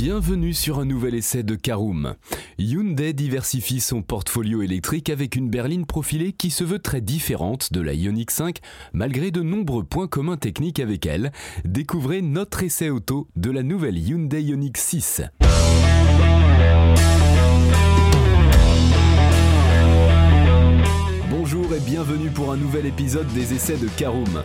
Bienvenue sur un nouvel essai de Caroom. Hyundai diversifie son portfolio électrique avec une berline profilée qui se veut très différente de la Ioniq 5 malgré de nombreux points communs techniques avec elle. Découvrez notre essai auto de la nouvelle Hyundai Ioniq 6. Bonjour et bienvenue pour un nouvel épisode des essais de Caroom.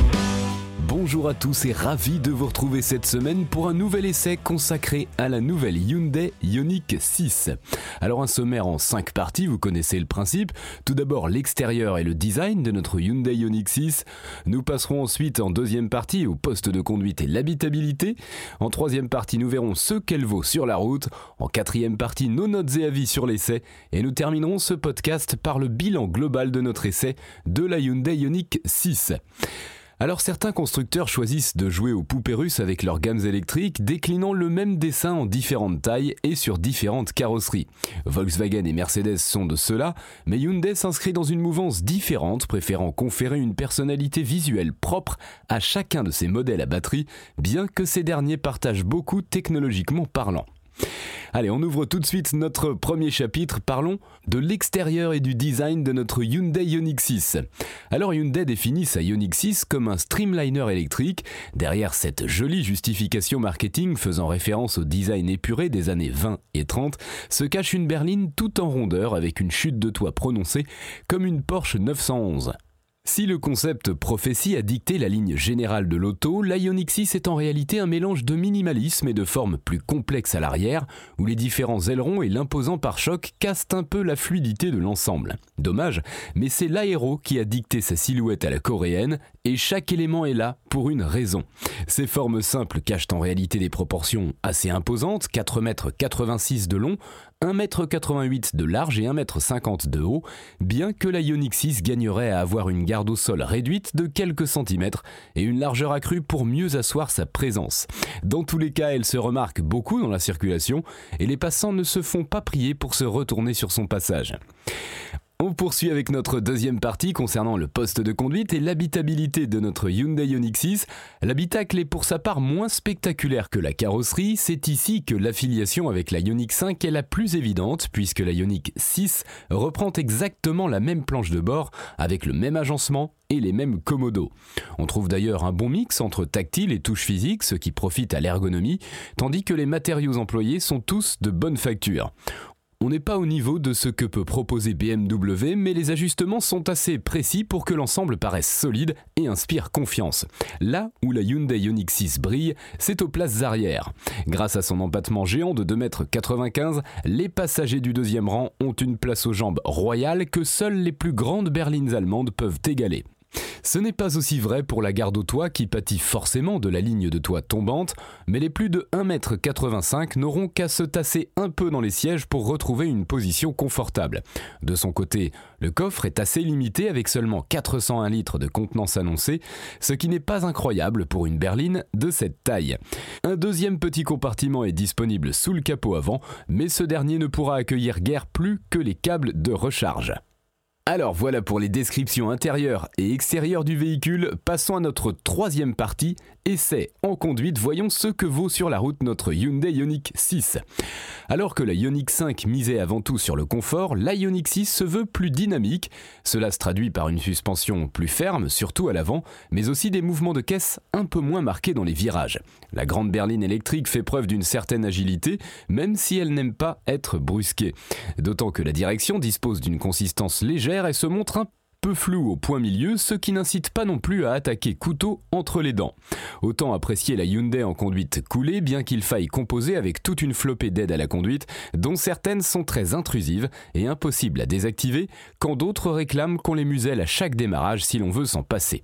Bonjour à tous et ravi de vous retrouver cette semaine pour un nouvel essai consacré à la nouvelle Hyundai Ioniq 6. Alors un sommaire en 5 parties, vous connaissez le principe. Tout d'abord l'extérieur et le design de notre Hyundai Ioniq 6. Nous passerons ensuite en deuxième partie au poste de conduite et l'habitabilité. En troisième partie, nous verrons ce qu'elle vaut sur la route. En quatrième partie, nos notes et avis sur l'essai. Et nous terminerons ce podcast par le bilan global de notre essai de la Hyundai Ioniq 6. Alors certains constructeurs choisissent de jouer aux poupées russes avec leurs gammes électriques, déclinant le même dessin en différentes tailles et sur différentes carrosseries. Volkswagen et Mercedes sont de ceux-là, mais Hyundai s'inscrit dans une mouvance différente, préférant conférer une personnalité visuelle propre à chacun de ses modèles à batterie, bien que ces derniers partagent beaucoup technologiquement parlant. Allez, on ouvre tout de suite notre premier chapitre. Parlons de l'extérieur et du design de notre Hyundai Ioniq 6. Alors Hyundai définit sa Ioniq 6 comme un streamliner électrique. Derrière cette jolie justification marketing faisant référence au design épuré des années 20 et 30, se cache une berline tout en rondeur avec une chute de toit prononcée comme une Porsche 911. Si le concept prophétie a dicté la ligne générale de l'auto, l'Ioniq 6 est en réalité un mélange de minimalisme et de formes plus complexes à l'arrière, où les différents ailerons et l'imposant pare-choc cassent un peu la fluidité de l'ensemble. Dommage, mais c'est l'aéro qui a dicté sa silhouette à la coréenne, et chaque élément est là pour une raison. Ces formes simples cachent en réalité des proportions assez imposantes, 4,86 m de long, 1m88 de large et 1m50 de haut, bien que la Ioniq 6 gagnerait à avoir une garde au sol réduite de quelques centimètres et une largeur accrue pour mieux asseoir sa présence. Dans tous les cas, elle se remarque beaucoup dans la circulation et les passants ne se font pas prier pour se retourner sur son passage. On poursuit avec notre deuxième partie concernant le poste de conduite et l'habitabilité de notre Hyundai Ioniq 6. L'habitacle est pour sa part moins spectaculaire que la carrosserie. C'est ici que l'affiliation avec la Ioniq 5 est la plus évidente puisque la Ioniq 6 reprend exactement la même planche de bord avec le même agencement et les mêmes commodos. On trouve d'ailleurs un bon mix entre tactile et touche physique, ce qui profite à l'ergonomie, tandis que les matériaux employés sont tous de bonne facture. On n'est pas au niveau de ce que peut proposer BMW, mais les ajustements sont assez précis pour que l'ensemble paraisse solide et inspire confiance. Là où la Hyundai Ioniq 6 brille, c'est aux places arrière. Grâce à son empattement géant de 2,95 m, les passagers du deuxième rang ont une place aux jambes royales que seules les plus grandes berlines allemandes peuvent égaler. Ce n'est pas aussi vrai pour la garde au toit qui pâtit forcément de la ligne de toit tombante, mais les plus de 1m85 n'auront qu'à se tasser un peu dans les sièges pour retrouver une position confortable. De son côté, le coffre est assez limité avec seulement 401 litres de contenance annoncée, ce qui n'est pas incroyable pour une berline de cette taille. Un deuxième petit compartiment est disponible sous le capot avant, mais ce dernier ne pourra accueillir guère plus que les câbles de recharge. Alors voilà pour les descriptions intérieures et extérieures du véhicule, passons à notre troisième partie, essai en conduite, voyons ce que vaut sur la route notre Hyundai Ioniq 6. Alors que la Ioniq 5 misait avant tout sur le confort, la Ioniq 6 se veut plus dynamique, cela se traduit par une suspension plus ferme, surtout à l'avant, mais aussi des mouvements de caisse un peu moins marqués dans les virages. La grande berline électrique fait preuve d'une certaine agilité, même si elle n'aime pas être brusquée. D'autant que la direction dispose d'une consistance légère et se montre un peu flou au point milieu, ce qui n'incite pas non plus à attaquer couteau entre les dents. Autant apprécier la Hyundai en conduite coulée, bien qu'il faille composer avec toute une flopée d'aides à la conduite, dont certaines sont très intrusives et impossibles à désactiver, quand d'autres réclament qu'on les muselle à chaque démarrage si l'on veut s'en passer.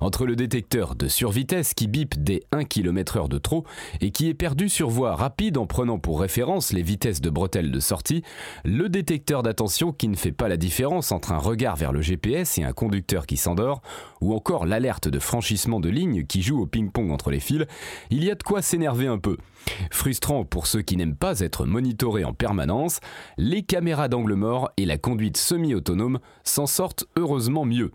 Entre le détecteur de survitesse qui bip dès 1 km/h de trop et qui est perdu sur voie rapide en prenant pour référence les vitesses de bretelles de sortie, le détecteur d'attention qui ne fait pas la différence entre un regard vers le GPS et un conducteur qui s'endort, ou encore l'alerte de franchissement de ligne qui joue au ping-pong entre les fils, il y a de quoi s'énerver un peu. Frustrant pour ceux qui n'aiment pas être monitorés en permanence, les caméras d'angle mort et la conduite semi-autonome s'en sortent heureusement mieux.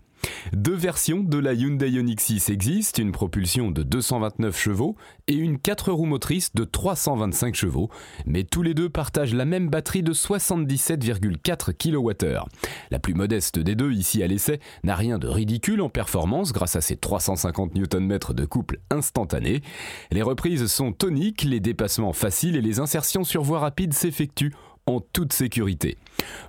Deux versions de la Hyundai Ioniq 6 existent, une propulsion de 229 chevaux et une 4 roues motrices de 325 chevaux, mais tous les deux partagent la même batterie de 77,4 kWh. La plus modeste des deux, ici à l'essai, n'a rien de ridicule en performance grâce à ses 350 Nm de couple instantané. Les reprises sont toniques, les dépassements faciles et les insertions sur voie rapide s'effectuent en toute sécurité.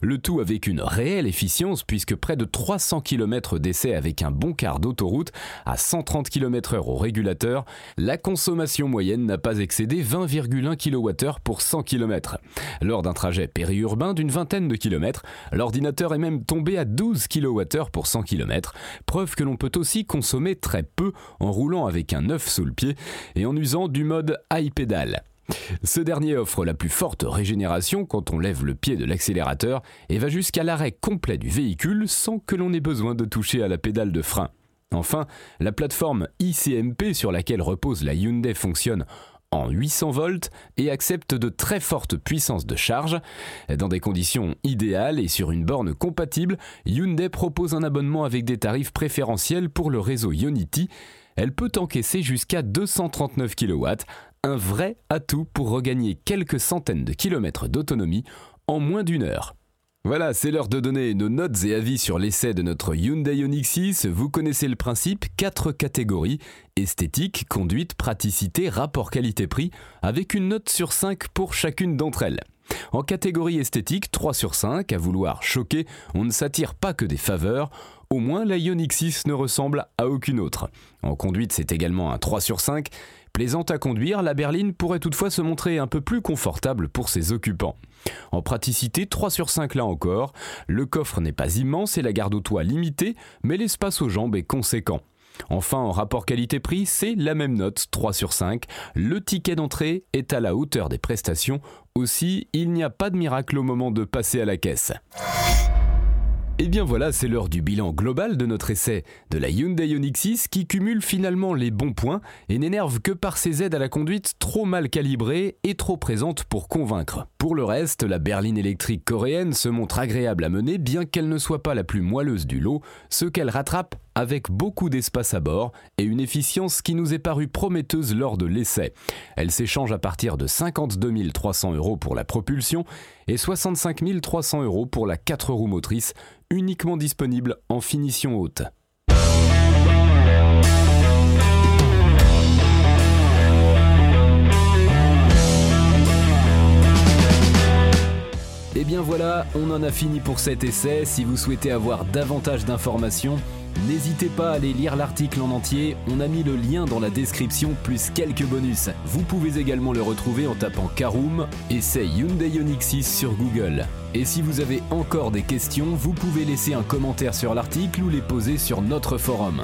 Le tout avec une réelle efficience puisque près de 300 km d'essai avec un bon quart d'autoroute à 130 km/h au régulateur, la consommation moyenne n'a pas excédé 20,1 kWh pour 100 km. Lors d'un trajet périurbain d'une vingtaine de kilomètres, l'ordinateur est même tombé à 12 kWh pour 100 km, preuve que l'on peut aussi consommer très peu en roulant avec un œuf sous le pied et en usant du mode high pedal. Ce dernier offre la plus forte régénération quand on lève le pied de l'accélérateur et va jusqu'à l'arrêt complet du véhicule sans que l'on ait besoin de toucher à la pédale de frein. Enfin, la plateforme ICMP sur laquelle repose la Hyundai fonctionne en 800 volts et accepte de très fortes puissances de charge. Dans des conditions idéales et sur une borne compatible, Hyundai propose un abonnement avec des tarifs préférentiels pour le réseau Ionity. Elle peut encaisser jusqu'à 239 kW, un vrai atout pour regagner quelques centaines de kilomètres d'autonomie en moins d'une heure. Voilà, c'est l'heure de donner nos notes et avis sur l'essai de notre Hyundai Ioniq 6. Vous connaissez le principe, quatre catégories esthétique, conduite, praticité, rapport qualité-prix, avec une note sur 5 pour chacune d'entre elles. En catégorie esthétique, 3 sur 5, à vouloir choquer, on ne s'attire pas que des faveurs, au moins la Ioniq 6 ne ressemble à aucune autre. En conduite, c'est également un 3 sur 5, Plaisante à conduire, la berline pourrait toutefois se montrer un peu plus confortable pour ses occupants. En praticité, 3 sur 5 là encore, le coffre n'est pas immense et la garde au toit limitée, mais l'espace aux jambes est conséquent. Enfin, en rapport qualité-prix, c'est la même note, 3 sur 5. Le ticket d'entrée est à la hauteur des prestations. Aussi, il n'y a pas de miracle au moment de passer à la caisse. Et eh bien voilà, c'est l'heure du bilan global de notre essai de la Hyundai Ioniq 6 qui cumule finalement les bons points et n'énerve que par ses aides à la conduite trop mal calibrées et trop présentes pour convaincre. Pour le reste, la berline électrique coréenne se montre agréable à mener bien qu'elle ne soit pas la plus moelleuse du lot, ce qu'elle rattrape avec beaucoup d'espace à bord et une efficience qui nous est parue prometteuse lors de l'essai. Elle s'échange à partir de 52 300 euros pour la propulsion et 65 300 euros pour la 4 roues motrices, uniquement disponible en finition haute. Et eh bien voilà, on en a fini pour cet essai. Si vous souhaitez avoir davantage d'informations, N'hésitez pas à aller lire l'article en entier, on a mis le lien dans la description plus quelques bonus. Vous pouvez également le retrouver en tapant Karoom, essai Hyundai Ioniq 6 sur Google. Et si vous avez encore des questions, vous pouvez laisser un commentaire sur l'article ou les poser sur notre forum.